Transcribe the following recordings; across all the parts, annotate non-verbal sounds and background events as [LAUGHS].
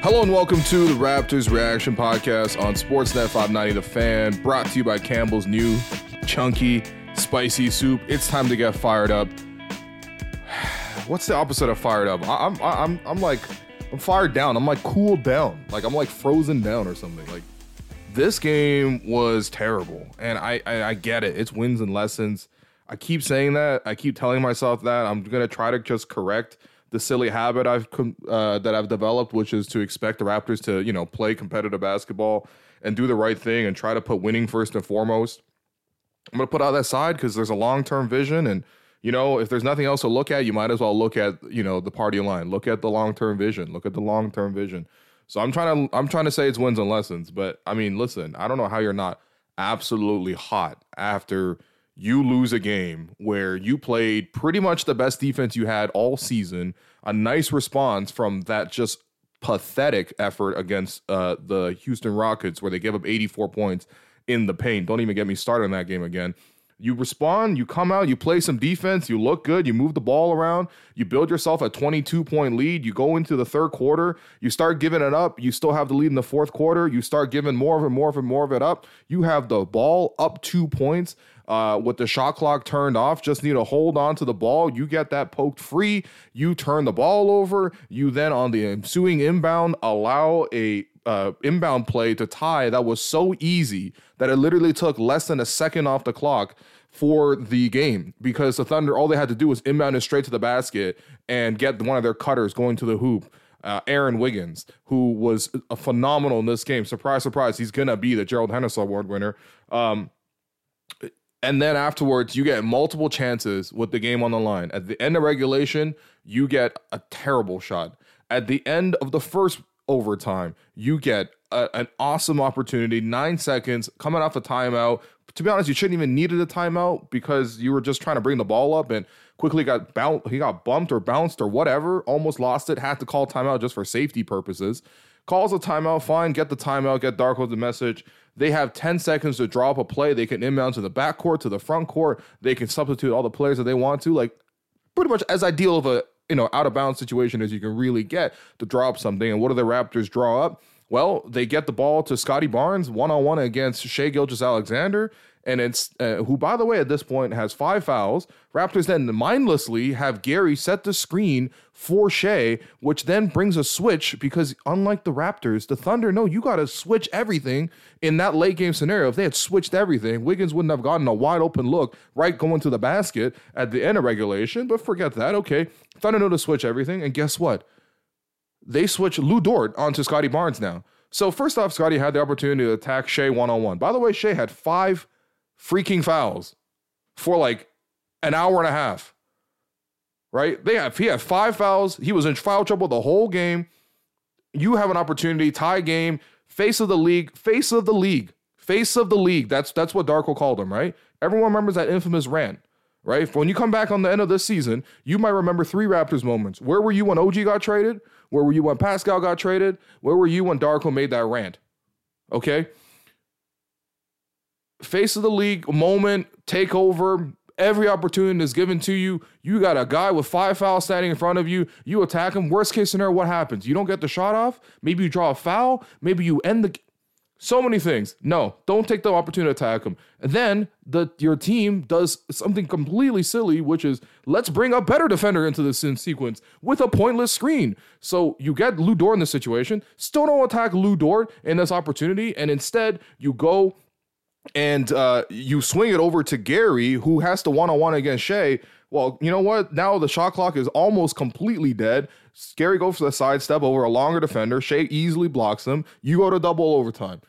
Hello and welcome to the Raptors Reaction Podcast on Sportsnet 590 The Fan, brought to you by Campbell's new chunky spicy soup. It's time to get fired up. [SIGHS] What's the opposite of fired up? I'm I'm I'm like I'm fired down. I'm like cooled down. Like I'm like frozen down or something. Like this game was terrible, and I I, I get it. It's wins and lessons. I keep saying that. I keep telling myself that. I'm gonna try to just correct the silly habit I've uh, that I've developed, which is to expect the Raptors to you know play competitive basketball and do the right thing and try to put winning first and foremost. I'm gonna put out that side because there's a long term vision, and you know if there's nothing else to look at, you might as well look at you know the party line. Look at the long term vision. Look at the long term vision. So I'm trying to I'm trying to say it's wins and lessons, but I mean, listen, I don't know how you're not absolutely hot after you lose a game where you played pretty much the best defense you had all season, a nice response from that just pathetic effort against uh, the Houston Rockets where they gave up 84 points in the paint. Don't even get me started on that game again. You respond, you come out, you play some defense, you look good, you move the ball around, you build yourself a 22 point lead, you go into the third quarter, you start giving it up, you still have the lead in the fourth quarter, you start giving more of it, more of it, more of it up. You have the ball up two points uh, with the shot clock turned off, just need to hold on to the ball. You get that poked free, you turn the ball over, you then on the ensuing inbound allow a uh, inbound play to tie that was so easy that it literally took less than a second off the clock for the game because the Thunder, all they had to do was inbound it straight to the basket and get one of their cutters going to the hoop. Uh, Aaron Wiggins, who was a phenomenal in this game. Surprise, surprise, he's gonna be the Gerald Henderson Award winner. Um, and then afterwards, you get multiple chances with the game on the line. At the end of regulation, you get a terrible shot. At the end of the first overtime, you get a, an awesome opportunity. Nine seconds coming off a timeout. To be honest, you shouldn't even needed a timeout because you were just trying to bring the ball up and quickly got bounced. He got bumped or bounced or whatever. Almost lost it. Had to call timeout just for safety purposes. Calls a timeout. Fine. Get the timeout. Get Darko the message. They have 10 seconds to draw up a play. They can inbound to the backcourt, to the front court. They can substitute all the players that they want to. Like pretty much as ideal of a you know out of bounds situation as you can really get to draw up something. And what do the Raptors draw up? Well, they get the ball to Scottie Barnes one on one against Shai Gilgeous-Alexander, and it's uh, who, by the way, at this point has five fouls. Raptors then mindlessly have Gary set the screen for Shai, which then brings a switch because unlike the Raptors, the Thunder, no, you got to switch everything in that late game scenario. If they had switched everything, Wiggins wouldn't have gotten a wide open look right going to the basket at the end of regulation. But forget that. Okay, Thunder know to switch everything, and guess what? They switch Lu Dort onto Scottie Barnes now. So first off, Scottie had the opportunity to attack Shai one on one. By the way, Shai had five freaking fouls for like an hour and a half. Right? They have he had five fouls. He was in foul trouble the whole game. You have an opportunity, tie game, face of the league, face of the league, face of the league. That's that's what Darko called him, right? Everyone remembers that infamous rant right? When you come back on the end of this season, you might remember three Raptors moments. Where were you when OG got traded? Where were you when Pascal got traded? Where were you when Darko made that rant? Okay. Face of the league moment, takeover, every opportunity is given to you. You got a guy with five fouls standing in front of you. You attack him. Worst case scenario, what happens? You don't get the shot off. Maybe you draw a foul. Maybe you end the so many things. No, don't take the opportunity to attack him. And then the your team does something completely silly, which is let's bring a better defender into this sequence with a pointless screen. So you get Lu Dort in this situation, still don't attack Lu Dort in this opportunity, and instead you go and uh, you swing it over to Gary, who has to one on one against Shai. Well, you know what? Now the shot clock is almost completely dead. Gary goes for the sidestep over a longer defender. Shai easily blocks him. You go to double overtime.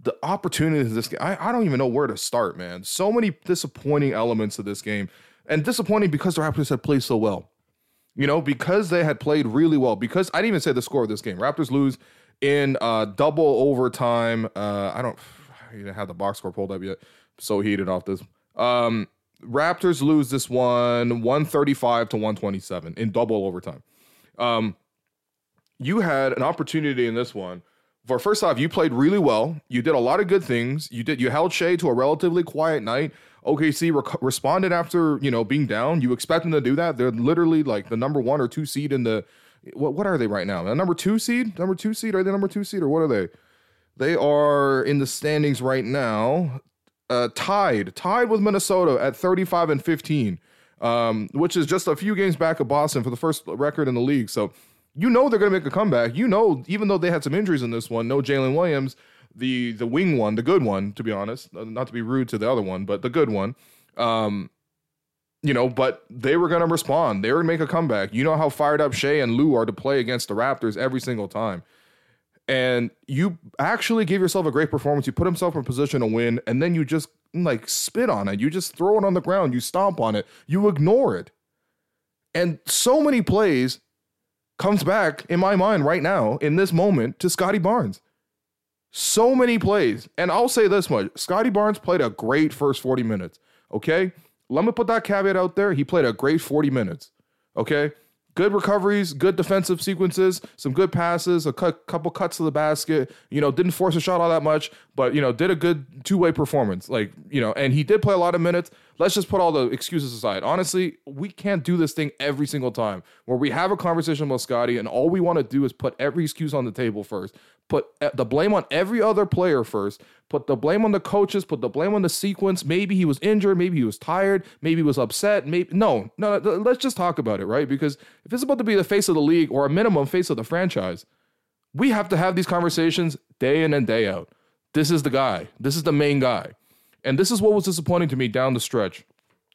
The opportunities this game, I, I don't even know where to start, man. So many disappointing elements of this game. And disappointing because the Raptors had played so well. You know, because they had played really well. Because I didn't even say the score of this game. Raptors lose in uh, double overtime. Uh, I don't I didn't have the box score pulled up yet. So heated off this. Um, Raptors lose this one 135 to 127 in double overtime. Um, you had an opportunity in this one. For first off, you played really well. You did a lot of good things. You did. You held Shai to a relatively quiet night. OKC rec- responded after you know being down. You expect them to do that. They're literally like the number one or two seed in the What what are they right now? The number two seed? Number two seed? Are they number two seed or what are they? They are in the standings right now, uh, tied, tied with Minnesota at 35 and 15, um, which is just a few games back of Boston for the first record in the league. So you know they're going to make a comeback. You know, even though they had some injuries in this one, no Jalen Williams, the the wing one, the good one, to be honest, uh, not to be rude to the other one, but the good one. Um, you know, but they were going to respond. They were going to make a comeback. You know how fired up Shai and Lou are to play against the Raptors every single time and you actually gave yourself a great performance. You put himself in a position to win, and then you just like spit on it. You just throw it on the ground. You stomp on it. You ignore it. And so many plays comes back in my mind right now in this moment to Scottie Barnes. So many plays. And I'll say this much Scottie Barnes played a great first 40 minutes. Okay. Let me put that caveat out there. He played a great 40 minutes. Okay good recoveries, good defensive sequences, some good passes, a cu- couple cuts to the basket. You know, didn't force a shot all that much, but you know, did a good two way performance. Like you know, and he did play a lot of minutes. Let's just put all the excuses aside. Honestly, we can't do this thing every single time where we have a conversation about Scottie and all we want to do is put every excuse on the table first put the blame on every other player first, put the blame on the coaches, put the blame on the sequence. Maybe he was injured, maybe he was tired, maybe he was upset. Maybe no, no, let's just talk about it, right? Because if it's about to be the face of the league or a minimum face of the franchise, we have to have these conversations day in and day out. This is the guy. This is the main guy. And this is what was disappointing to me down the stretch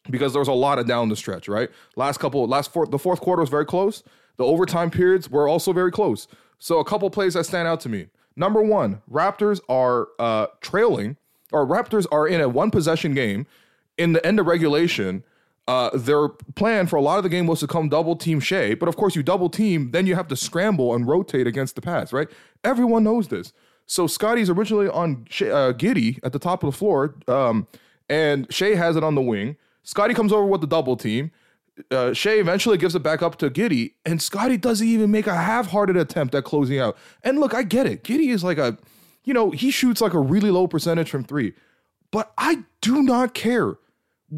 because there was a lot of down the stretch, right? Last couple, last fourth, the fourth quarter was very close. The overtime periods were also very close. So a couple plays that stand out to me. Number one, Raptors are uh, trailing, or Raptors are in a one possession game. In the end of regulation, uh, their plan for a lot of the game was to come double team Shai. But of course, you double team, then you have to scramble and rotate against the pass, right? Everyone knows this. So Scottie's originally on uh, Giddey at the top of the floor, um, and Shai has it on the wing. Scottie comes over with the double team uh, Shai eventually gives it back up to Giddey, and Scottie doesn't even make a half-hearted attempt at closing out. And look, I get it. Giddey is like a, you know, he shoots like a really low percentage from three, but I do not care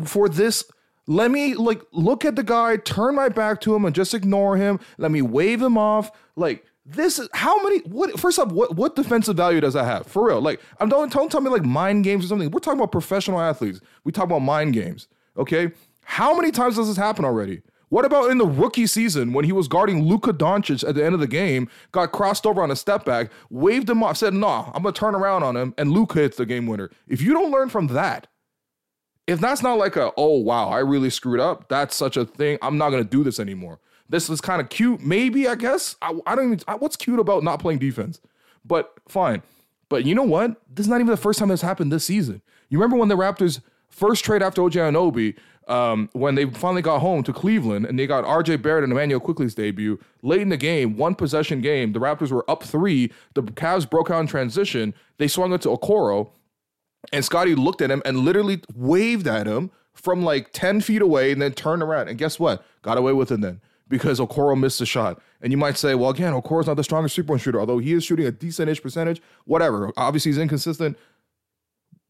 for this. Let me like look at the guy, turn my back to him, and just ignore him. Let me wave him off. Like this is how many? What first up? What what defensive value does that have for real? Like I'm don't don't tell me like mind games or something. We're talking about professional athletes. We talk about mind games. Okay how many times does this happen already? What about in the rookie season when he was guarding Luka Doncic at the end of the game, got crossed over on a step back, waved him off, said, nah, I'm gonna turn around on him, and Luka hits the game winner. If you don't learn from that, if that's not like a, oh wow, I really screwed up, that's such a thing, I'm not gonna do this anymore. This is kind of cute, maybe, I guess. I, I don't even, I, what's cute about not playing defense? But fine. But you know what? This is not even the first time this happened this season. You remember when the Raptors first trade after OG Anunoby, um, when they finally got home to Cleveland and they got RJ Barrett and Immanuel Quickley's debut late in the game, one possession game. The Raptors were up three. The Cavs broke out in transition. They swung it to Okoro, and Scottie looked at him and literally waved at him from like 10 feet away and then turned around. And guess what? Got away with it then because Okoro missed the shot. And you might say, well, again, Okoro's not the strongest three point shooter, although he is shooting a decent ish percentage. Whatever. Obviously, he's inconsistent.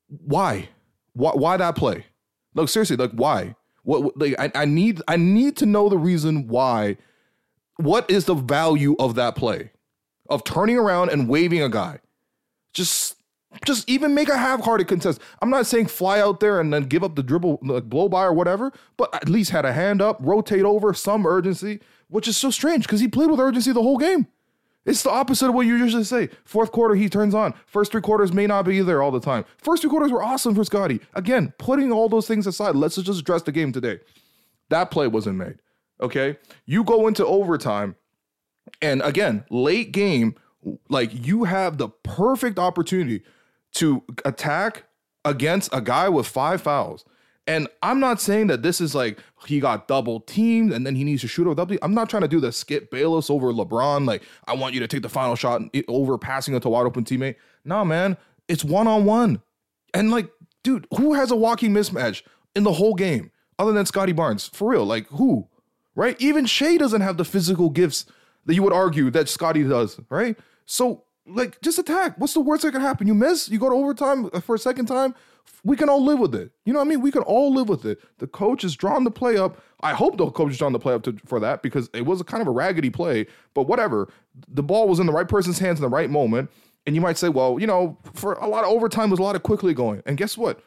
Why? Why, why that play? Look, seriously, like why? What like I, I need I need to know the reason why. What is the value of that play? Of turning around and waving a guy. Just just even make a half-hearted contest. I'm not saying fly out there and then give up the dribble, like blow by or whatever, but at least had a hand up, rotate over, some urgency, which is so strange because he played with urgency the whole game. It's the opposite of what you usually say. Fourth quarter, he turns on. First three quarters may not be there all the time. First three quarters were awesome for Scottie. Again, putting all those things aside, let's just address the game today. That play wasn't made. Okay. You go into overtime, and again, late game, like you have the perfect opportunity to attack against a guy with five fouls. And I'm not saying that this is like he got double teamed and then he needs to shoot over double. I'm not trying to do the Skip Bayless over LeBron. Like I want you to take the final shot over passing it to wide open teammate. Nah, man, it's one on one. And like, dude, who has a walking mismatch in the whole game other than Scottie Barnes? For real, like who? Right? Even Shai doesn't have the physical gifts that you would argue that Scottie does. Right? So like just attack. What's the worst that can happen? You miss, you go to overtime uh, for a second time. We can all live with it. You know what I mean? We can all live with it. The coach is drawing the play up. I hope the coach is drawing the play up to, for that because it was a kind of a raggedy play. But whatever, the ball was in the right person's hands in the right moment. And you might say, well, you know, for a lot of overtime, was a lot of Quickley going. And guess what?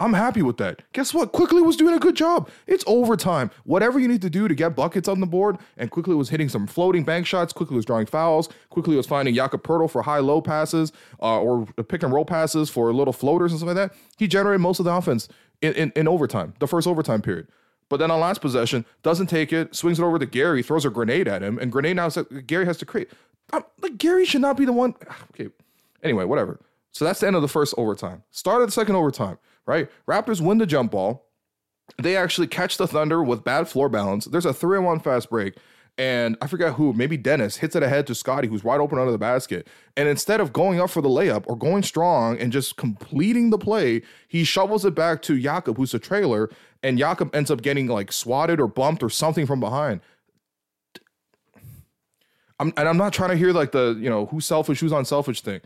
I'm happy with that. Guess what? Quickley was doing a good job. It's overtime. Whatever you need to do to get buckets on the board, and Quickley was hitting some floating bank shots. Quickley was drawing fouls. Quickley was finding Jakob Poeltl for high low passes uh, or pick and roll passes for little floaters and stuff like that. He generated most of the offense in, in, in overtime, the first overtime period. But then on last possession, doesn't take it, swings it over to Gary, throws a grenade at him, and grenade now says Gary has to create. I'm, like Gary should not be the one. [SIGHS] Okay, anyway, whatever. So that's the end of the first overtime. Start of the second overtime right? Raptors win the jump ball. They actually catch the Thunder with bad floor balance. There's a three on one fast break. And I forget who, maybe Dennis hits it ahead to Scottie, who's wide open under the basket. And instead of going up for the layup or going strong and just completing the play, he shovels it back to Jakob, who's a trailer. And Jakob ends up getting like swatted or bumped or something from behind. I'm, and I'm not trying to hear like the, you know, who's selfish, who's unselfish thing.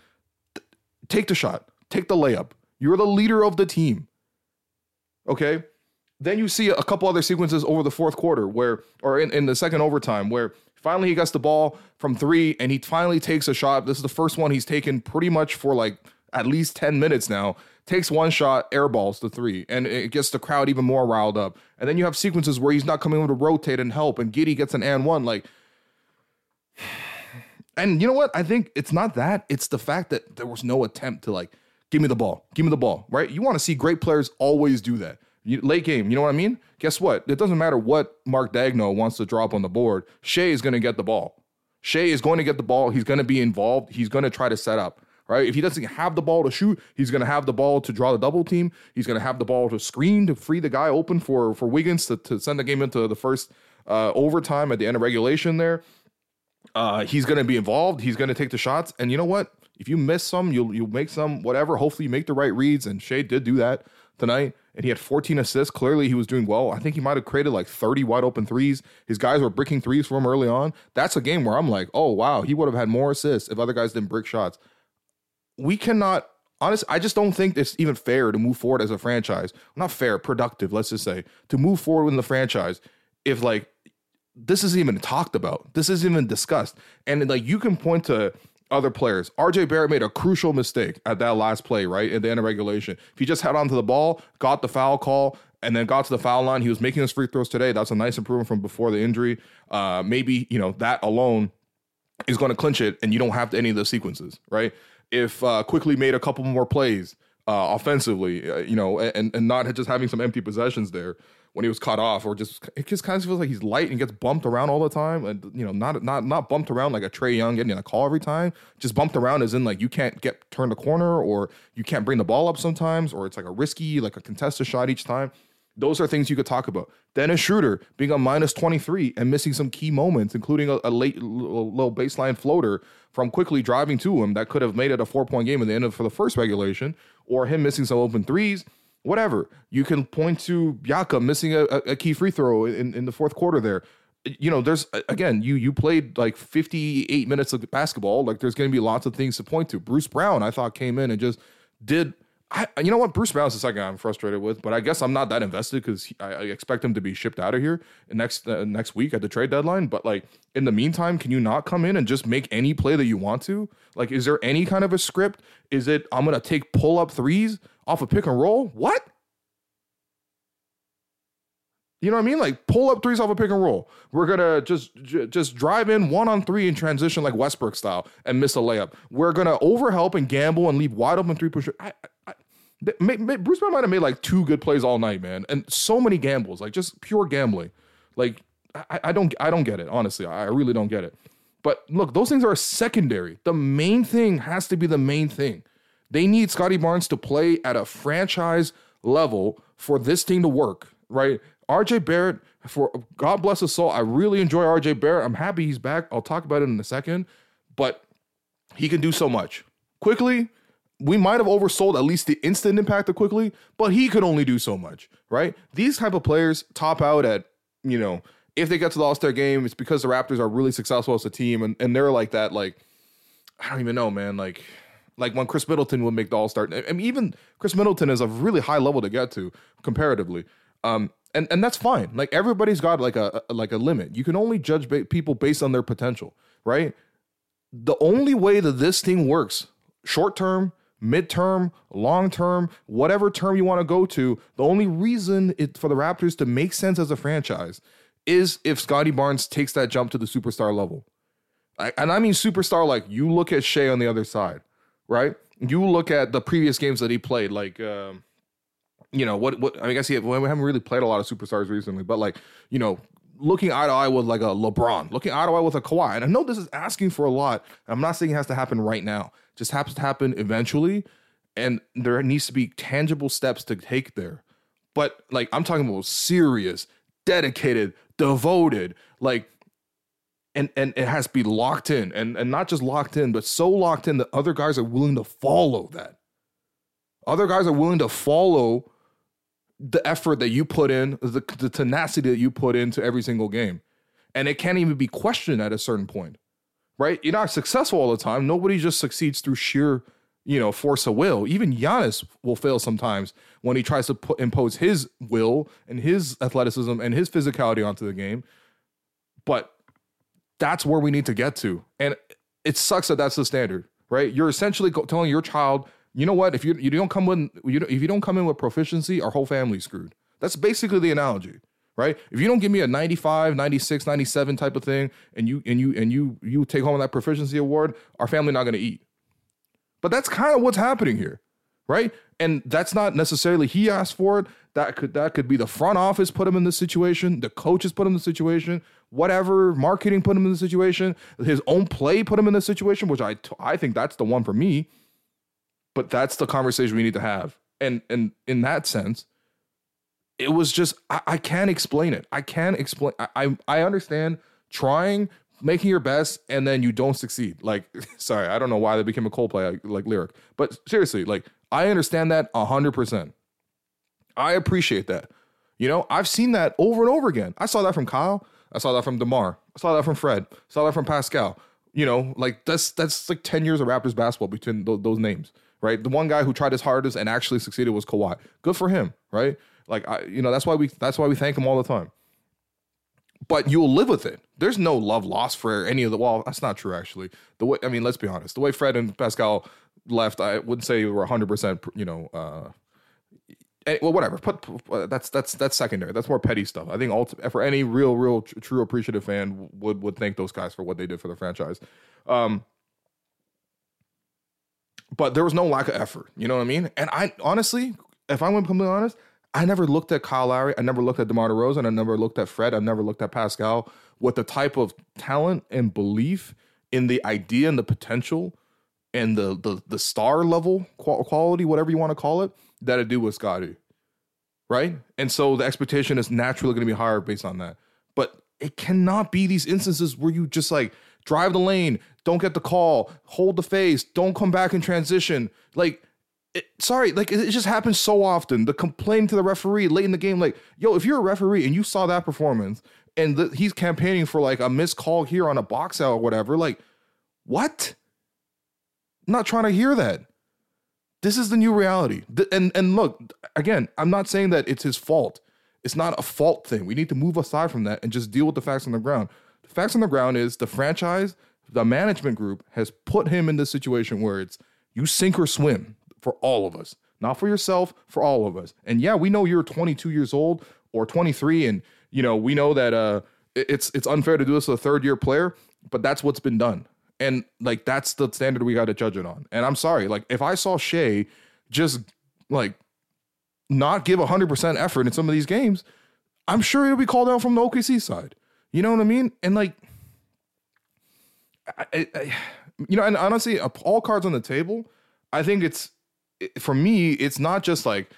Take the shot, take the layup. You're the leader of the team. Okay. Then you see a couple other sequences over the fourth quarter where, or in, in the second overtime, where finally he gets the ball from three and he finally takes a shot. This is the first one he's taken pretty much for like at least 10 minutes now. Takes one shot, airballs the three, and it gets the crowd even more riled up. And then you have sequences where he's not coming over to rotate and help, and Giddey gets an and one. Like, [SIGHS] and you know what? I think it's not that. It's the fact that there was no attempt to like Give me the ball. Give me the ball, right? You want to see great players always do that. You, late game, you know what I mean? Guess what? It doesn't matter what Mark Daigneault wants to drop on the board. Shai is going to get the ball. Shai is going to get the ball. He's going to be involved. He's going to try to set up, right? If he doesn't have the ball to shoot, he's going to have the ball to draw the double team. He's going to have the ball to screen to free the guy open for for Wiggins to, to send the game into the first uh, overtime at the end of regulation there. Uh, he's going to be involved. He's going to take the shots. And you know what? If you miss some, you'll you'll make some whatever. Hopefully you make the right reads. And Shai did do that tonight. And he had 14 assists. Clearly he was doing well. I think he might have created like 30 wide open threes. His guys were bricking threes for him early on. That's a game where I'm like, oh wow, he would have had more assists if other guys didn't brick shots. We cannot honestly, I just don't think it's even fair to move forward as a franchise. Not fair, productive, let's just say, to move forward in the franchise if like this isn't even talked about. This isn't even discussed. And like you can point to other players. RJ Barrett made a crucial mistake at that last play, right? At the end of regulation. If he just held onto the ball, got the foul call, and then got to the foul line, he was making his free throws today. That's a nice improvement from before the injury. Uh, maybe, you know, that alone is going to clinch it, and you don't have to any of the sequences, right? If uh, Quickley made a couple more plays uh, offensively, uh, you know, and, and not just having some empty possessions there, when he was cut off, or just it just kind of feels like he's light and gets bumped around all the time, and you know, not not not bumped around like a Trae Young getting in a call every time. Just bumped around as in like you can't get turn the corner, or you can't bring the ball up sometimes, or it's like a risky like a contested shot each time. Those are things you could talk about. Dennis Schroeder being a minus 23 and missing some key moments, including a, a late little baseline floater from Quickley driving to him that could have made it a four point game at the end of for the first regulation, or him missing some open threes whatever. You can point to Yaka missing a, a key free throw in, in the fourth quarter there. You know, there's again, you you played like 58 minutes of basketball. Like there's going to be lots of things to point to. Bruce Brown, I thought, came in and just did. I, you know what? Bruce Brown's the second I'm frustrated with, but I guess I'm not that invested because I, I, expect him to be shipped out of here next uh, next week at the trade deadline. But like in the meantime, can you not come in and just make any play that you want to? Like, is there any kind of a script? Is it I'm gonna take pull up threes? Off a pick and roll? What? You know what I mean? Like pull up threes off a pick and roll. We're gonna just j- just drive in one on three and transition like Westbrook style and miss a layup. We're gonna overhelp and gamble and leave wide open three pusher. I, I, I, Bruce Brown might have made like two good plays all night, man, and so many gambles, like just pure gambling. Like I, I don't I don't get it honestly. I really don't get it. But look, those things are secondary. The main thing has to be the main thing. They need Scottie Barnes to play at a franchise level for this team to work, right? RJ Barrett, for God bless his soul, I really enjoy RJ Barrett. I'm happy he's back. I'll talk about it in a second, but he can do so much. Quickley, we might have oversold at least the instant impact of Quickley, but he could only do so much, right? These type of players top out at, you know, if they get to the All Star game, it's because the Raptors are really successful as a team and, and they're like that, like, I don't even know, man. Like, like when Khris Middleton would make the All Star. I mean, even Khris Middleton is a really high level to get to comparatively. Um, and and that's fine. Like everybody's got like a, a like a limit. You can only judge ba- people based on their potential, right? The only way that this thing works, short term, midterm, long term, whatever term you want to go to, the only reason it for the Raptors to make sense as a franchise is if Scottie Barnes takes that jump to the superstar level. I, and I mean superstar like you look at Shai on the other side, right? You look at the previous games that he played, like um, you know what what I mean, guess he we haven't really played a lot of superstars recently, but like you know looking eye to eye with like a LeBron, looking eye to eye with a Kawhi. And I know this is asking for a lot. I'm not saying it has to happen right now. It just happens to happen eventually, and there needs to be tangible steps to take there. But like I'm talking about serious, dedicated, devoted, like and and it has to be locked in and and not just locked in, but so locked in that other guys are willing to follow that. Other guys are willing to follow the effort that you put in, the, the tenacity that you put into every single game. And it can't even be questioned at a certain point, right? You're not successful all the time. Nobody just succeeds through sheer, you know, force of will. Even Giannis will fail sometimes when he tries to put, impose his will and his athleticism and his physicality onto the game. But that's where we need to get to. And it sucks that that's the standard, right? You're essentially telling your child you know what? If you you don't come in, you if you don't come in with proficiency, our whole family's screwed. That's basically the analogy, right? If you don't give me a 95, 96, 97 type of thing, and you and you and you you take home that proficiency award, our family not going to eat. But that's kind of what's happening here, right? And that's not necessarily he asked for it. That could that could be the front office put him in this situation, the coaches put him in the situation, whatever marketing put him in the situation, his own play put him in the situation, which I I think that's the one for me but that's the conversation we need to have. And and in that sense, it was just I, I can't explain it. I can't explain. I, I I understand trying, making your best, and then you don't succeed. Like, [LAUGHS] sorry, I don't know why that became a Coldplay like lyric, but seriously, like I understand that hundred percent. I appreciate that. You know, I've seen that over and over again. I saw that from Kyle. I saw that from DeMar. I saw that from Fred. I saw that from Pascal. You know, like that's that's like ten years of Raptors basketball between th- those names right? The one guy who tried his hardest and actually succeeded was Kawhi. Good for him, right? Like I, you know, that's why we that's why we thank him all the time. But you'll live with it. There's no love lost for any of the. Well, that's not true actually. The way I mean, let's be honest. The way Fred and Pascal left, I wouldn't say we were 100. percent You know. uh eh, well, whatever. Put, that's that's that's secondary. That's more petty stuff. I think ulti- for any real, real, true appreciative fan would would thank those guys for what they did for the franchise. Um, but there was no lack of effort. You know what I mean? And I honestly, if I'm completely honest, I never looked at Kyle Lowry. I never looked at DeMar DeRozan. I never looked at Fred. I never looked at Pascal with the type of talent and belief in the idea and the potential and the the, the star level quality, whatever you want to call it, that I do with Scottie. Right? And so the expectation is naturally going to be higher based on that. But it cannot be these instances where you just like drive the lane, don't get the call, hold the face, don't come back in transition. Like, it, sorry, like it, just happens so often. The complaint to the referee late in the game, like, yo, if you're a referee and you saw that performance and the, he's campaigning for like a missed call here on a box out or whatever, like, what? I'm not trying to hear that. This is the new reality. And and look, again, I'm not saying that it's his fault. It's not a fault thing. We need to move aside from that and just deal with the facts on the ground. The facts on the ground is the franchise the management group has put him in this situation where it's you sink or swim for all of us, not for yourself, for all of us. And yeah, we know you're 22 years old or 23, and you know we know that uh, it's it's unfair to do this to a third year player, but that's what's been done, and like that's the standard we got to judge it on. And I'm sorry, like if I saw Shai just like not give 100% effort in some of these games, I'm sure it'll be called out from the OKC side. You know what I mean? And like I, I, you know, and honestly, all cards on the table. I think it's for me. It's not just like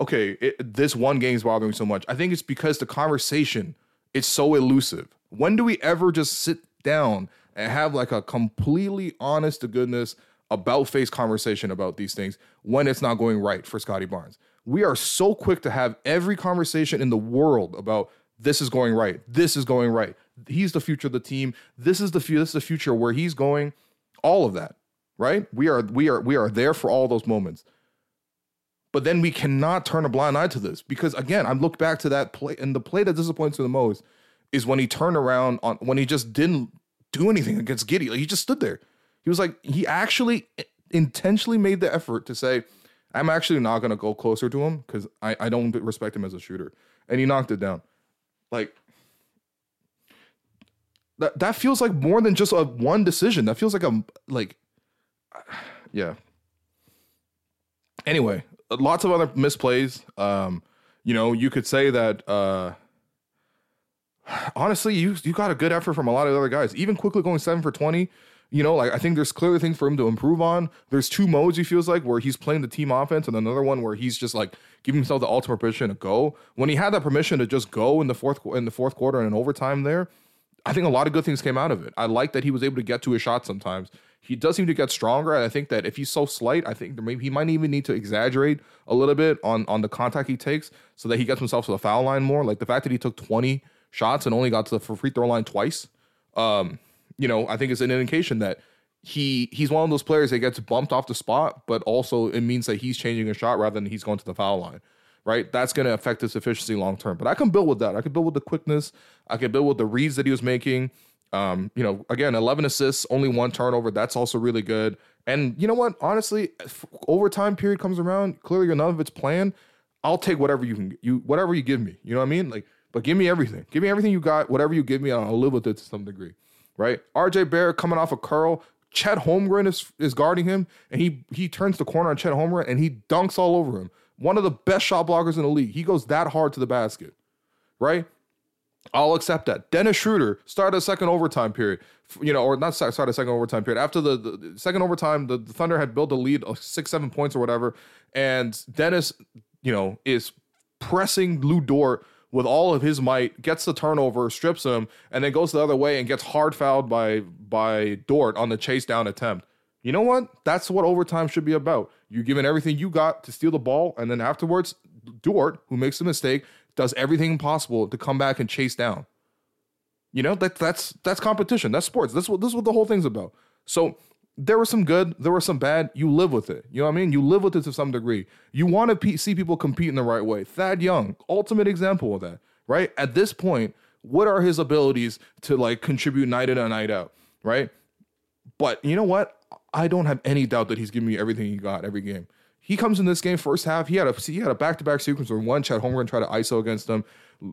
okay, it, this one game is bothering me so much. I think it's because the conversation is so elusive. When do we ever just sit down and have like a completely honest to goodness about face conversation about these things when it's not going right for Scottie Barnes? We are so quick to have every conversation in the world about this is going right, this is going right, he's the future of the team. This is the this is the future where he's going. All of that. right? We are we are we are there for all those moments. But then we cannot turn a blind eye to this because again, I look back to that play and the play that disappoints me the most is when he turned around on when he just didn't do anything against Giddey. Like he just stood there. He was like he actually intentionally made the effort to say, I'm actually not gonna go closer to him because I, I don't respect him as a shooter. And he knocked it down. Like that that feels like more than just a one decision. That feels like a like [SIGHS] yeah. Anyway, lots of other misplays. Um, you know, you could say that uh honestly, you you got a good effort from a lot of other guys. Even Quickley going seven for twenty. You know, like I think there's clearly things for him to improve on. There's two modes he feels like where he's playing the team offense, and another one where he's just like giving himself the ultimate permission to go. When he had that permission to just go in the fourth in the fourth quarter and in overtime, there, I think a lot of good things came out of it. I like that he was able to get to his shot sometimes. He does seem to get stronger, and I think that if he's so slight, I think maybe he might even need to exaggerate a little bit on on the contact he takes so that he gets himself to the foul line more. Like the fact that he took 20 shots and only got to the free throw line twice, um, you know, I think it's an indication that he he's one of those players that gets bumped off the spot, but also it means that he's changing a shot rather than he's going to the foul line right? That's going to affect his efficiency long term. But I can build with that. I can build with the quickness. I can build with the reads that he was making. Um, you know, again, 11 assists, only one turnover. That's also really good. And you know what? Honestly, overtime period comes around. Clearly, none of it's planned. I'll take whatever you can, you whatever you give me. You know what I mean? Like, but give me everything. Give me everything you got. Whatever you give me, I'll live with it to some degree, right? RJ Barrett coming off a curl. Chet Holmgren is is guarding him, and he he turns the corner on Chet Holmgren, and he dunks all over him one of the best shot blockers in the league. He goes that hard to the basket, right? I'll accept that. Dennis Schroeder started a second overtime period, you know, or not started a second overtime period. After the, the second overtime, the, the, Thunder had built a lead of six, seven points or whatever, and Dennis, you know, is pressing Lu Dort with all of his might, gets the turnover, strips him, and then goes the other way and gets hard fouled by by Dort on the chase down attempt. You know what? That's what overtime should be about. You're giving everything you got to steal the ball, and then afterwards, Dort, who makes a mistake, does everything possible to come back and chase down. You know that that's that's competition. That's sports. That's what this is what the whole thing's about. So there was some good, there was some bad. You live with it. You know what I mean? You live with it to some degree. You want to pe- see people compete in the right way. Thad Young, ultimate example of that. Right at this point, what are his abilities to like contribute night in and night out? Right. But you know what? I don't have any doubt that he's giving me everything he got every game. He comes in this game first half. He had a he had a back to back sequence where one Chet Holmgren tried to ISO against him.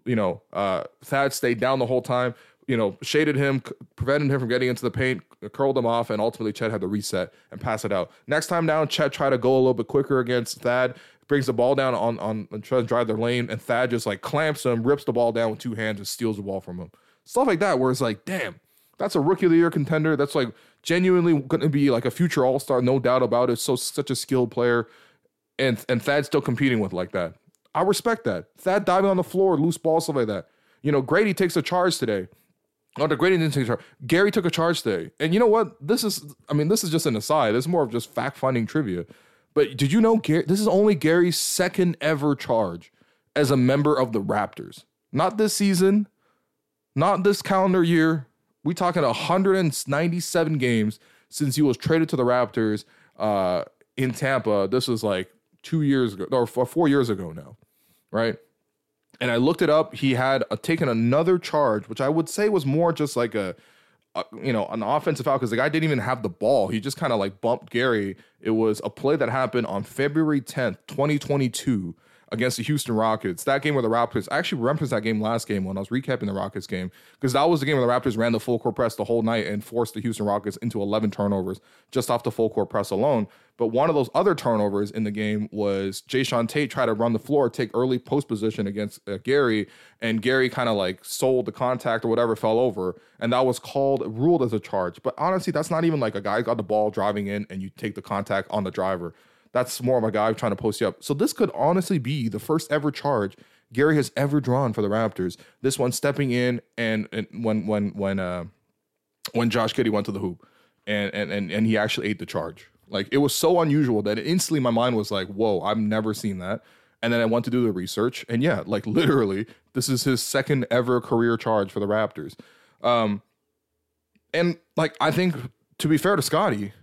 You know, uh, Thad stayed down the whole time. You know, shaded him, prevented him from getting into the paint, curled him off, and ultimately Chet had to reset and pass it out. Next time down, Chet tried to go a little bit quicker against Thad, brings the ball down on on and tries to drive their lane, and Thad just like clamps him, rips the ball down with two hands, and steals the ball from him. Stuff like that, where it's like, damn, that's a rookie of the year contender. That's like genuinely going to be like a future All Star, no doubt about it. So such a skilled player, and and Thad's still competing with like that. I respect that. Thad diving on the floor, loose ball, stuff like that. You know, Grady takes a charge today. Oh, the great didn't charge. Gary took a charge today. And you know what? This is, I mean, this is just an aside. It's more of just fact finding trivia. But did you know Gary, this is only Gary's second ever charge as a member of the Raptors? Not this season, not this calendar year, we talking 197 games since he was traded to the Raptors uh, in Tampa. This was like two years ago or four years ago now, right? And I looked it up. He had uh, taken another charge, which I would say was more just like a, a you know, an offensive foul because the guy didn't even have the ball. He just kind of like bumped Gary. It was a play that happened on February 10th, 2022 against the Houston Rockets. That game where the Raptors I actually referenced that game last game when I was recapping the Rockets game because that was the game where the Raptors ran the full court press the whole night and forced the Houston Rockets into 11 turnovers just off the full court press alone. But one of those other turnovers in the game was Jae'Sean Tate tried to run the floor, take early post position against uh, Gary, and Gary kind of like sold the contact or whatever, fell over, and that was called ruled as a charge. But honestly, that's not even like a guy got the ball driving in and you take the contact on the driver. That's more of a guy trying to post you up. So this could honestly be the first ever charge Gary has ever drawn for the Raptors. This one stepping in and, and when when when uh when Josh Giddey went to the hoop and and and and he actually ate the charge. Like it was so unusual that instantly my mind was like, "Whoa, I've never seen that." And then I went to do the research, and yeah, like literally, this is his second ever career charge for the Raptors. Um, and like I think to be fair to Scottie,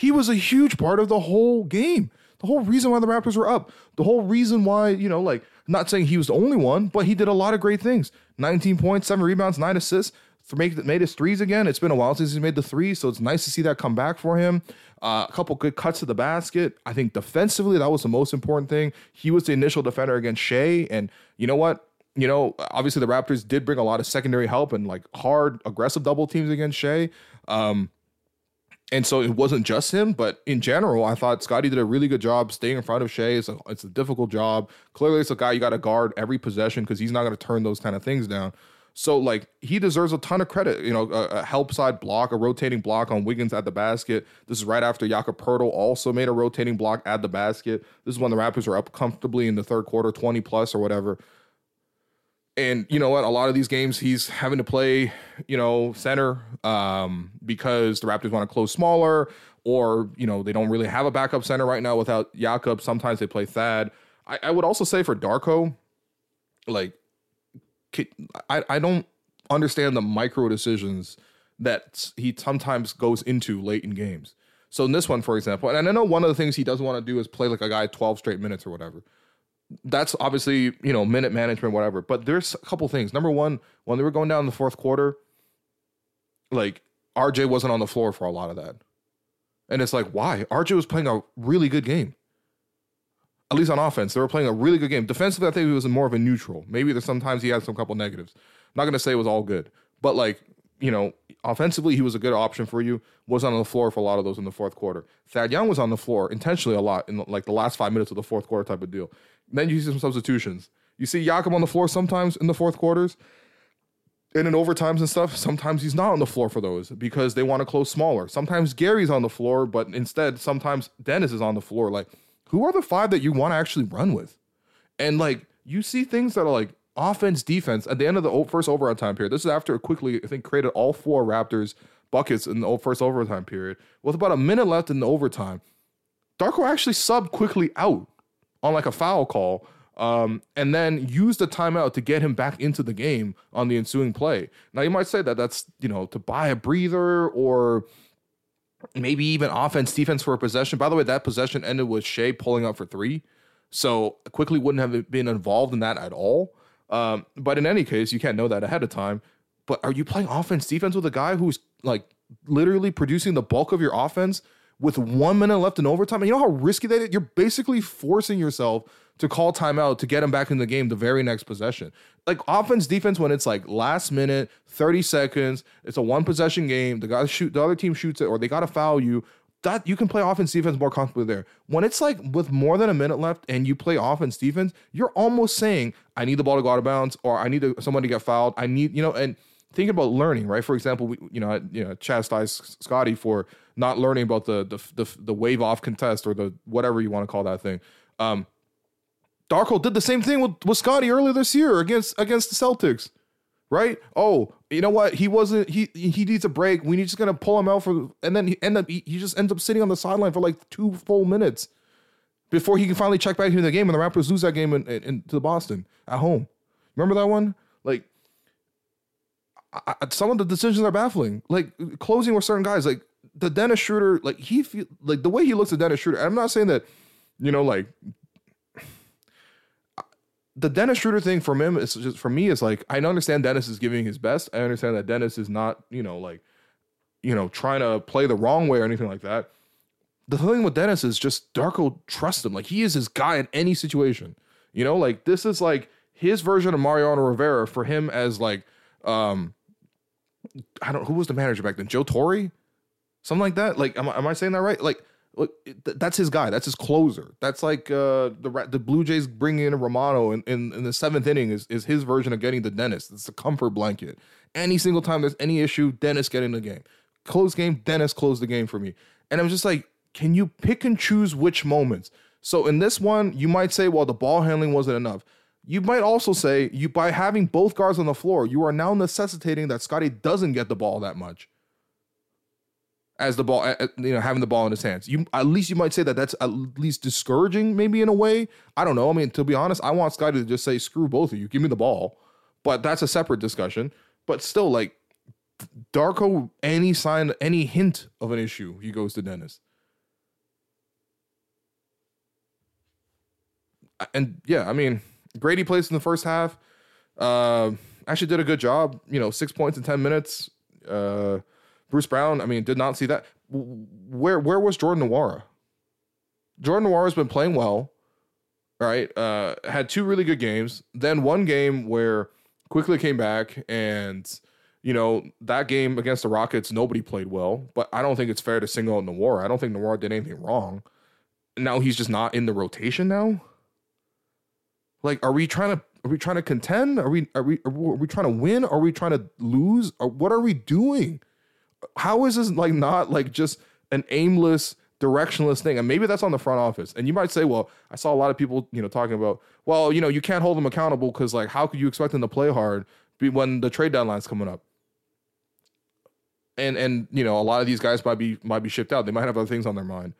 he was a huge part of the whole game. The whole reason why the Raptors were up. The whole reason why, you know, like, not saying he was the only one, but he did a lot of great things 19 points, seven rebounds, nine assists. Make, made his threes again. It's been a while since he's made the three, so it's nice to see that come back for him. Uh, a couple good cuts to the basket. I think defensively, that was the most important thing. He was the initial defender against Shai, and you know what? You know, obviously the Raptors did bring a lot of secondary help and like hard, aggressive double teams against Shai. Um, and so it wasn't just him, but in general, I thought Scottie did a really good job staying in front of Shai. It's a, it's a difficult job. Clearly, it's a guy you got to guard every possession because he's not going to turn those kind of things down. So like he deserves a ton of credit. You know, a, a, help side block, a rotating block on Wiggins at the basket. This is right after Jakob Poeltl also made a rotating block at the basket. This is when the Raptors are up comfortably in the third quarter, twenty plus or whatever. And you know what? A lot of these games he's having to play, you know, center um, because the Raptors want to close smaller, or you know they don't really have a backup center right now without Jakob. Sometimes they play Thad. I, I would also say for Darko, like I, I don't understand the micro decisions that he sometimes goes into late in games. So in this one, for example, and I know one of the things he doesn't want to do is play like a guy 12 straight minutes or whatever. That's obviously, you know, minute management, whatever. But there's a couple things. Number one, when they were going down in the fourth quarter, like RJ wasn't on the floor for a lot of that. And it's like, why? RJ was playing a really good game at least on offense, they were playing a really good game. Defensively, I think he was more of a neutral. Maybe there's sometimes he had some couple negatives. I'm not gonna say it was all good, but like you know, offensively he was a good option for you. Was on the floor for a lot of those in the fourth quarter. Thad Young was on the floor intentionally a lot in like the last five minutes of the fourth quarter type of deal. then you see some substitutions. You see Jakob on the floor sometimes in the fourth quarters. And in overtimes and stuff, sometimes he's not on the floor for those because they want to close smaller. Sometimes Gary's on the floor, but instead, sometimes Dennis is on the floor. Like who are the five that you want to actually run with? And like you see things that are like offense, defense at the end of the first overtime period. This is after it Quickley, I think, created all four Raptors buckets in the first overtime period. With about a minute left in the overtime, Darko actually subbed Quickley out on like a foul call. Um, and then used the timeout to get him back into the game on the ensuing play. Now you might say that that's you know to buy a breather or maybe even offense, defense for a possession. By the way, that possession ended with Shai pulling up for three. So Quickley wouldn't have been involved in that at all. Um, but in any case, you can't know that ahead of time. But are you playing offense, defense with a guy who's like literally producing the bulk of your offense with one minute left in overtime? And you know how risky that is? You're basically forcing yourself to call timeout to get him back in the game the very next possession. Like offense, defense, when it's like last minute, 30 seconds, it's a one possession game, the guy shoot the other team shoots it, or they gotta foul you. That you can play offense defense more comfortably there. When it's like with more than a minute left and you play offense defense, you're almost saying, I need the ball to go out of bounds, or I need to, someone to get fouled. I need, you know, and thinking about learning, right? For example, we, you know, you know, chastise Scottie for not learning about the the the, the wave off contest or the whatever you want to call that thing. Um, did the same thing with, with Scottie earlier this year against against the Celtics, right? Oh, you know what? He wasn't. He he needs a break. We need just gonna pull him out for, and then he end up he, he just ends up sitting on the sideline for like two full minutes before he can finally check back into the game. And the Raptors lose that game in, in, in to Boston at home. Remember that one? Like I, some of the decisions are baffling. Like closing with certain guys, like the Dennis Schroeder, like he feel like the way he looks at Dennis Schroeder. I'm not saying that, you know, like the Dennis Schroeder thing from him is just for me is like I understand Dennis is giving his best. I understand that Dennis is not, you know, like, you know, trying to play the wrong way or anything like that. The thing with Dennis is just Darko trust him. Like he is his guy in any situation. You know, like this is like his version of Mariano Rivera for him as like um I don't who was the manager back then? Joe Torre? Something like that? Like am I, am I saying that right? Like that's his guy. That's his closer. That's like uh, the the Blue Jays bringing in Romano in, in, in, the seventh inning is, is his version of getting the Dennis. It's a comfort blanket. Any single time there's any issue, Dennis getting the game. Close game, Dennis closed the game for me. And I'm just like, can you pick and choose which moments? So in this one, you might say, well, the ball handling wasn't enough. You might also say, you by having both guards on the floor, you are now necessitating that Scottie doesn't get the ball that much as the ball, you know, having the ball in his hands. You at least you might say that that's at least discouraging, maybe in a way. I don't know. I mean, to be honest, I want Sky to just say, "Screw both of you, give me the ball," but that's a separate discussion. But still, like Darko, any sign, any hint of an issue, he goes to Dennis. And yeah, I mean, Gradey plays in the first half. Uh, actually, did a good job. You know, six points in ten minutes. Uh, Bruce Brown, I mean, did not see that. Where where was Jordan Nwora? Jordan Nwora has been playing well, right? Uh, had two really good games. Then one game where Quickley came back and you know, that game against the Rockets, nobody played well, but I don't think it's fair to single out Nwora. I don't think Nwora did anything wrong. Now he's just not in the rotation now. Like, are we trying to are we trying to contend? Are we are we are we trying to win? Are we trying to lose? Or what are we doing? How is this like not like just an aimless, directionless thing? And maybe that's on the front office. And you might say, well, I saw a lot of people, you know, talking about, well, you know, you can't hold them accountable because like how could you expect them to play hard when the trade deadline's coming up? and and you know a lot of these guys might be might be shipped out. They might have other things on their mind.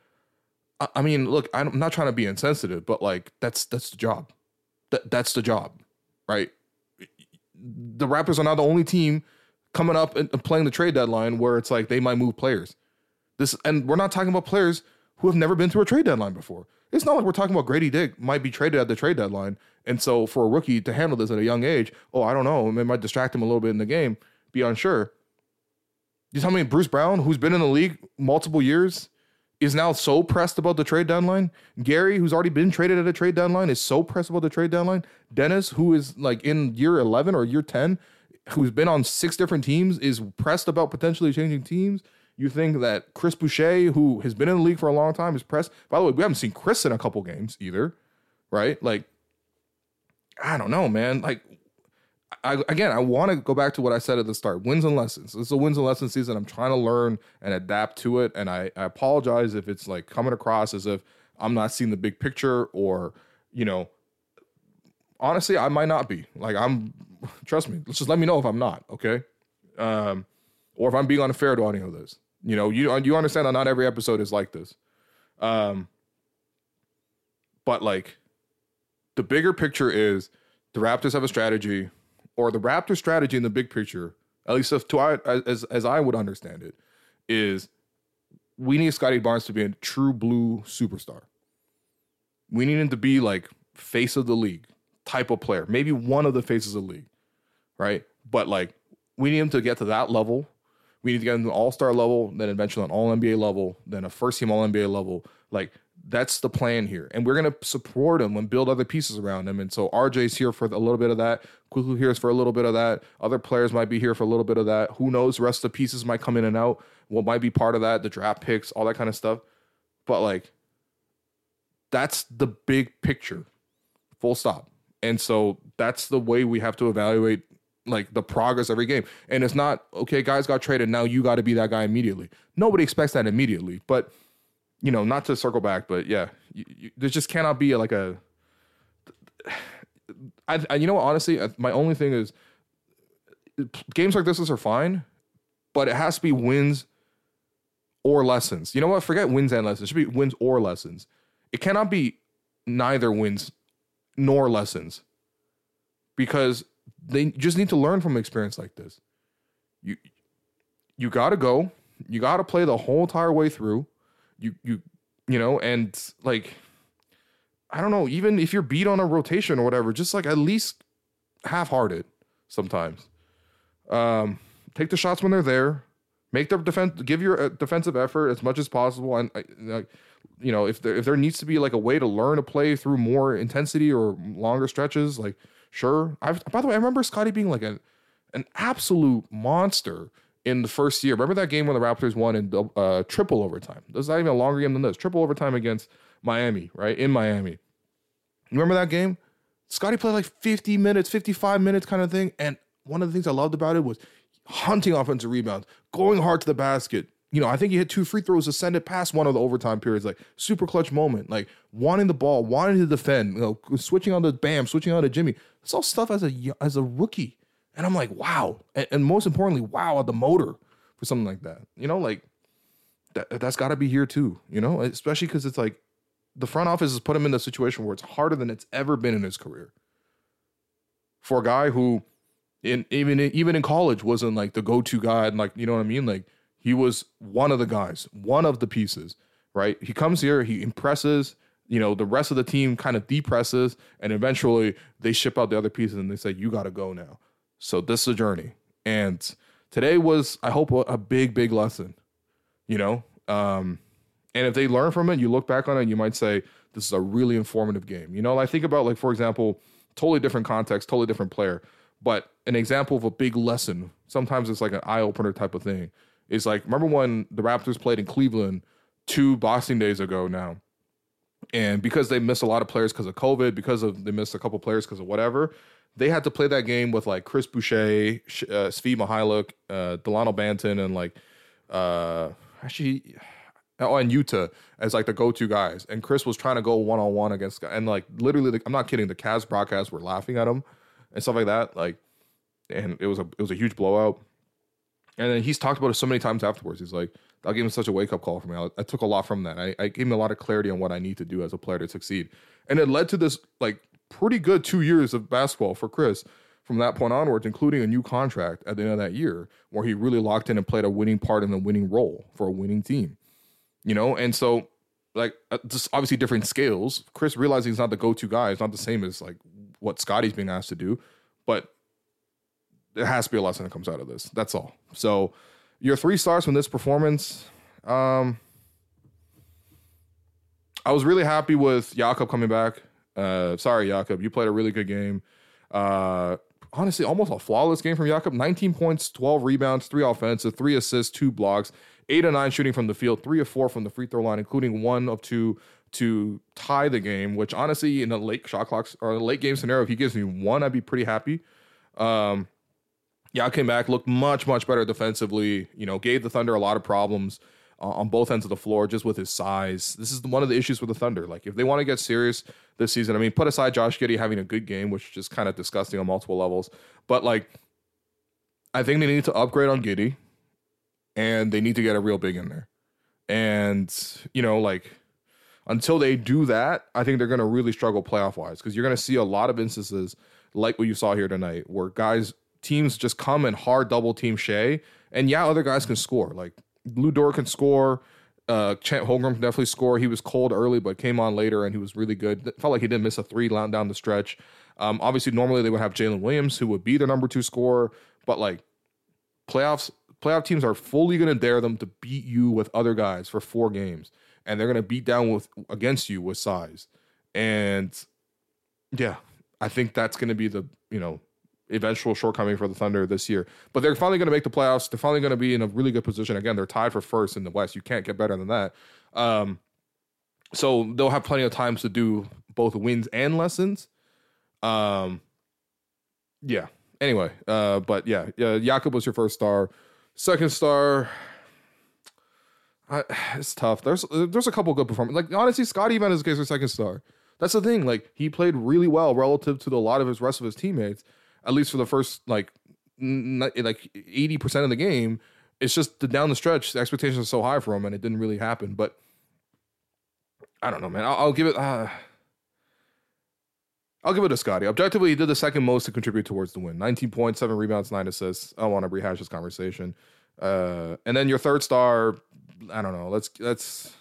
I, I mean, look, I'm not trying to be insensitive, but like that's that's the job. That that's the job, right? The Raptors are not the only team coming up and playing the trade deadline where it's like they might move players. This and we're not talking about players who have never been through a trade deadline before. It's not like we're talking about Gradey Dick might be traded at the trade deadline, and so for a rookie to handle this at a young age, oh, I don't know, it might distract him a little bit in the game, be unsure. You tell me Bruce Brown, who's been in the league multiple years, is now so pressed about the trade deadline. Gary, who's already been traded at a trade deadline, is so pressed about the trade deadline. Dennis, who is like in year 11 or year 10, who's been on six different teams, is pressed about potentially changing teams. You think that Chris Boucher, who has been in the league for a long time, is pressed. By the way, we haven't seen Chris in a couple games either, right? Like, I don't know, man. Like, I, again, I want to go back to what I said at the start wins and lessons. This is a wins and lessons season. I'm trying to learn and adapt to it. And I, I apologize if it's like coming across as if I'm not seeing the big picture or, you know, honestly, I might not be. Like, I'm, [SIGHS] trust me, let's just let me know if I'm not, okay? Um, or if I'm being unfair to any of this. You know, you, you understand that not every episode is like this. Um, but like, the bigger picture is the Raptors have a strategy or the Raptor strategy in the big picture, at least if to I, as as I would understand it, is we need Scottie Barnes to be a true blue superstar. We need him to be like face of the league type of player, maybe one of the faces of the league, right? But like we need him to get to that level. We need to get him to all star level, then eventually an all NBA level, then a first team all NBA level. Like that's the plan here. And we're going to support him and build other pieces around him. And so RJ's here for a little bit of that. Kuku here is for a little bit of that. Other players might be here for a little bit of that. Who knows? The rest of the pieces might come in and out. What might be part of that, the draft picks, all that kind of stuff. But like, that's the big picture, full stop. And so that's the way we have to evaluate like the progress every game. And it's not, okay, guys got traded. Now you got to be that guy immediately. Nobody expects that immediately. But you know, not to circle back, but yeah, you, you, there just cannot be like a. [SIGHS] I, I, you know what? Honestly, my only thing is, games like this are fine, but it has to be wins or lessons. You know what? Forget wins and lessons. It should be wins or lessons. It cannot be neither wins nor lessons, because they just need to learn from experience like this. You you got to go. You got to play the whole entire way through you you you know, and like I don't know, even if you're beat on a rotation or whatever, just like at least half-hearted sometimes. Um, take the shots when they're there. Make the defense, give your uh, defensive effort as much as possible, and uh, you know if there if there needs to be like a way to learn to play through more intensity or longer stretches, like sure. I've by the way, I remember Scottie being like a an absolute monster in the first year. Remember that game when the Raptors won in uh, triple overtime? This is not even a longer game than this. Triple overtime against Miami, right? In Miami. Remember that game? Scottie played like 50 minutes, 55 minutes kind of thing. And one of the things I loved about it was hunting offensive rebounds, going hard to the basket. You know, I think he hit two free throws to send it past one of the overtime periods. Like super clutch moment, like wanting the ball, wanting to defend. You know, switching on to Bam, switching on to Jimmy. It's all stuff as a as a rookie. And I'm like, wow. And, and most importantly, wow, the motor for something like that. You know, like that, that's got to be here too, you know, especially because it's like the front office has put him in a situation where it's harder than it's ever been in his career. For a guy who, in even even in college, wasn't like the go-to guy, and like you know what I mean, like he was one of the guys, one of the pieces, right? He comes here, he impresses, you know, the rest of the team kind of depresses and eventually they ship out the other pieces and they say, you got to go now. So this is a journey. And today was, I hope, a big, big lesson, you know? Um, and if they learn from it, you look back on it, you might say, this is a really informative game. You know, I think about, like, for example, totally different context, totally different player, but an example of a big lesson, sometimes it's like an eye opener type of thing, is like, remember when the Raptors played in Cleveland two Boxing Days ago now? And because they missed a lot of players because of COVID, because of they missed a couple players because of whatever, they had to play that game with like Chris Boucher, uh, Svi Mykhailiuk, uh, Delano Banton, and like uh, actually, oh, and Yuta as like the go-to guys. And Chris was trying to go one on one against, and like literally, the, I'm not kidding. The Cavs broadcast were laughing at him and stuff like that. Like, and it was a it was a huge blowout. And then he's talked about it so many times afterwards. He's like, that gave him such a wake up call for me. I, I, took a lot from that. I, I gave him a lot of clarity on what I need to do as a player to succeed. And it led to this like pretty good two years of basketball for Chris from that point onwards, including a new contract at the end of that year where he really locked in and played a winning part in a winning role for a winning team. You know, and so like uh, just obviously different scales. Chris realizing he's not the go-to guy. It's not the same as like what Scottie's being asked to do, but there has to be a lesson that comes out of this. That's all. So your three stars from this performance. Um, I was really happy with Jakob coming back. Uh, sorry, Jakob, you played a really good game. Uh, honestly, almost a flawless game from Jakob. 19 points, 12 rebounds, three offensive, three assists, two blocks, eight of nine shooting from the field, three of four from the free throw line, including one of two to tie the game. Which honestly, in a late shot clocks or a late game scenario, if he gives me one, I'd be pretty happy. Um, I came back, looked much, much better defensively. You know, gave the Thunder a lot of problems uh, on both ends of the floor just with his size. This is one of the issues with the Thunder. Like, if they want to get serious this season, I mean, put aside Josh Giddey having a good game, which is kind of disgusting on multiple levels, but like, I think they need to upgrade on Giddey and they need to get a real big in there. And, you know, like, until they do that, I think they're going to really struggle playoff wise because you're going to see a lot of instances like what you saw here tonight where guys teams just come and hard double team Shai, and yeah, other guys can score. Like Lu Dort can score. Uh, Chet Holmgren can definitely score. He was cold early, but came on later and he was really good. Felt like he didn't miss a three down the stretch. Um, obviously, normally they would have Jalen Williams, who would be their number two scorer, but like playoffs, playoff teams are fully going to dare them to beat you with other guys for four games, and they're going to beat down with against you with size. And yeah, I think that's going to be the you know eventual shortcoming for the Thunder this year. But they're finally going to make the playoffs. They're finally going to be in a really good position. Again, they're tied for first in the West. You can't get better than that. Um, so they'll have plenty of times to do both wins and lessons. Um, yeah. Anyway, uh, but yeah, yeah, Jakob was your first star. Second star, I, it's tough. There's there's a couple good performances. Like honestly, Scottie Van is a second star. That's the thing. Like he played really well relative to the, a lot of his rest of his teammates at least for the first like like eighty percent of the game. It's just the down the stretch, the expectations are so high for him, and it didn't really happen. But I don't know, man. I'll, I'll give it. Uh, I'll give it to Scottie. Objectively, he did the second most to contribute towards the win. 19 points, seven rebounds, nine assists. I don't want to rehash this conversation. Uh, and then your third star, I don't know. Let's let's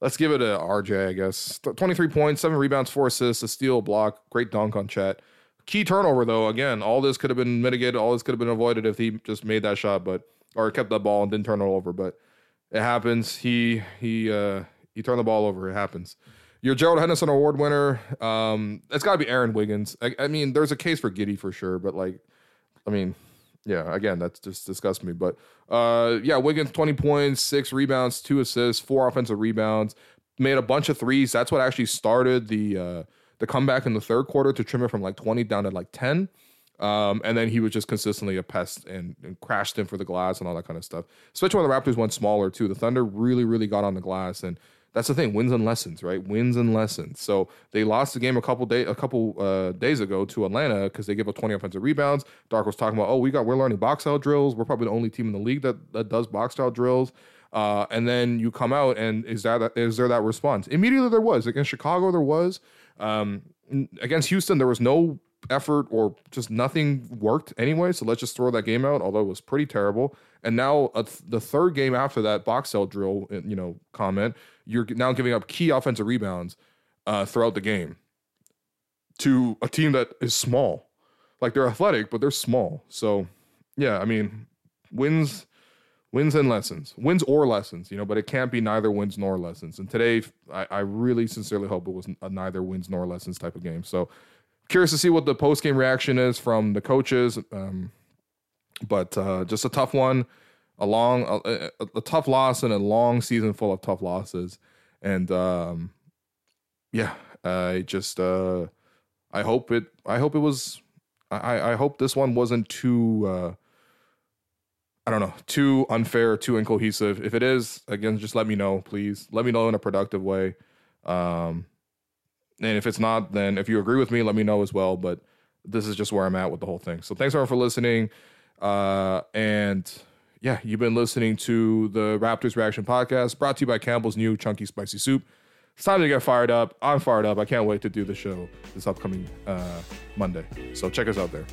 let's give it a RJ, I guess. 23 points, seven rebounds, four assists, a steal, block, great dunk on Chet. Key turnover though. Again, all this could have been mitigated. All this could have been avoided if he just made that shot, but or kept that ball and didn't turn it over. But it happens. He he uh he turned the ball over. It happens. Your Gerald Henderson Award winner. Um, it's got to be Aaron Wiggins. I, I, mean, there's a case for Giddey for sure, but like, I mean, yeah, again, that's just disgusts me. But uh, yeah, Wiggins, 20 points, six rebounds, two assists, four offensive rebounds, made a bunch of threes. That's what actually started the uh, the comeback in the third quarter to trim it from like 20 down to like 10. Um, and then he was just consistently a pest and, and, crashed in for the glass and all that kind of stuff. Especially when the Raptors went smaller too. The Thunder really, really got on the glass, and that's the thing: wins and lessons, right? Wins and lessons. So they lost the game a couple day, a couple uh, days ago to Atlanta because they gave up 20 offensive rebounds. Darko was talking about, oh, we got we're learning box out drills. We're probably the only team in the league that that does box out drills. Uh, and then you come out, and is that is there that response? Immediately there was against Chicago. There was. Um, against Houston, there was no effort or just nothing worked anyway. So let's just throw that game out, although it was pretty terrible. And now uh, the third game after that box out drill, uh, you know, comment, you're now giving up key offensive rebounds. uh, throughout the game to a team that is small. Like they're athletic, but they're small. So yeah, I mean, wins, wins and lessons, wins or lessons, you know. But it can't be neither wins nor lessons. And today, I, I really sincerely hope it was a neither wins nor lessons type of game. So curious to see what the post game reaction is from the coaches. Um, but uh, just a tough one, a long, a, a, a, tough loss, and a long season full of tough losses. And um, yeah, I just uh, I hope it. I hope it was. I I hope this one wasn't too. Uh, I don't know, too unfair, too incohesive. If it is, again, just let me know, please. Let me know in a productive way. Um, and if it's not, then if you agree with me, let me know as well. But this is just where I'm at with the whole thing. So thanks everyone for listening. Uh, and yeah, you've been listening to the Raptors Reaction Podcast brought to you by Campbell's new Chunky Spicy Soup. It's time to get fired up. I'm fired up. I can't wait to do the show this upcoming uh, Monday. So check us out there.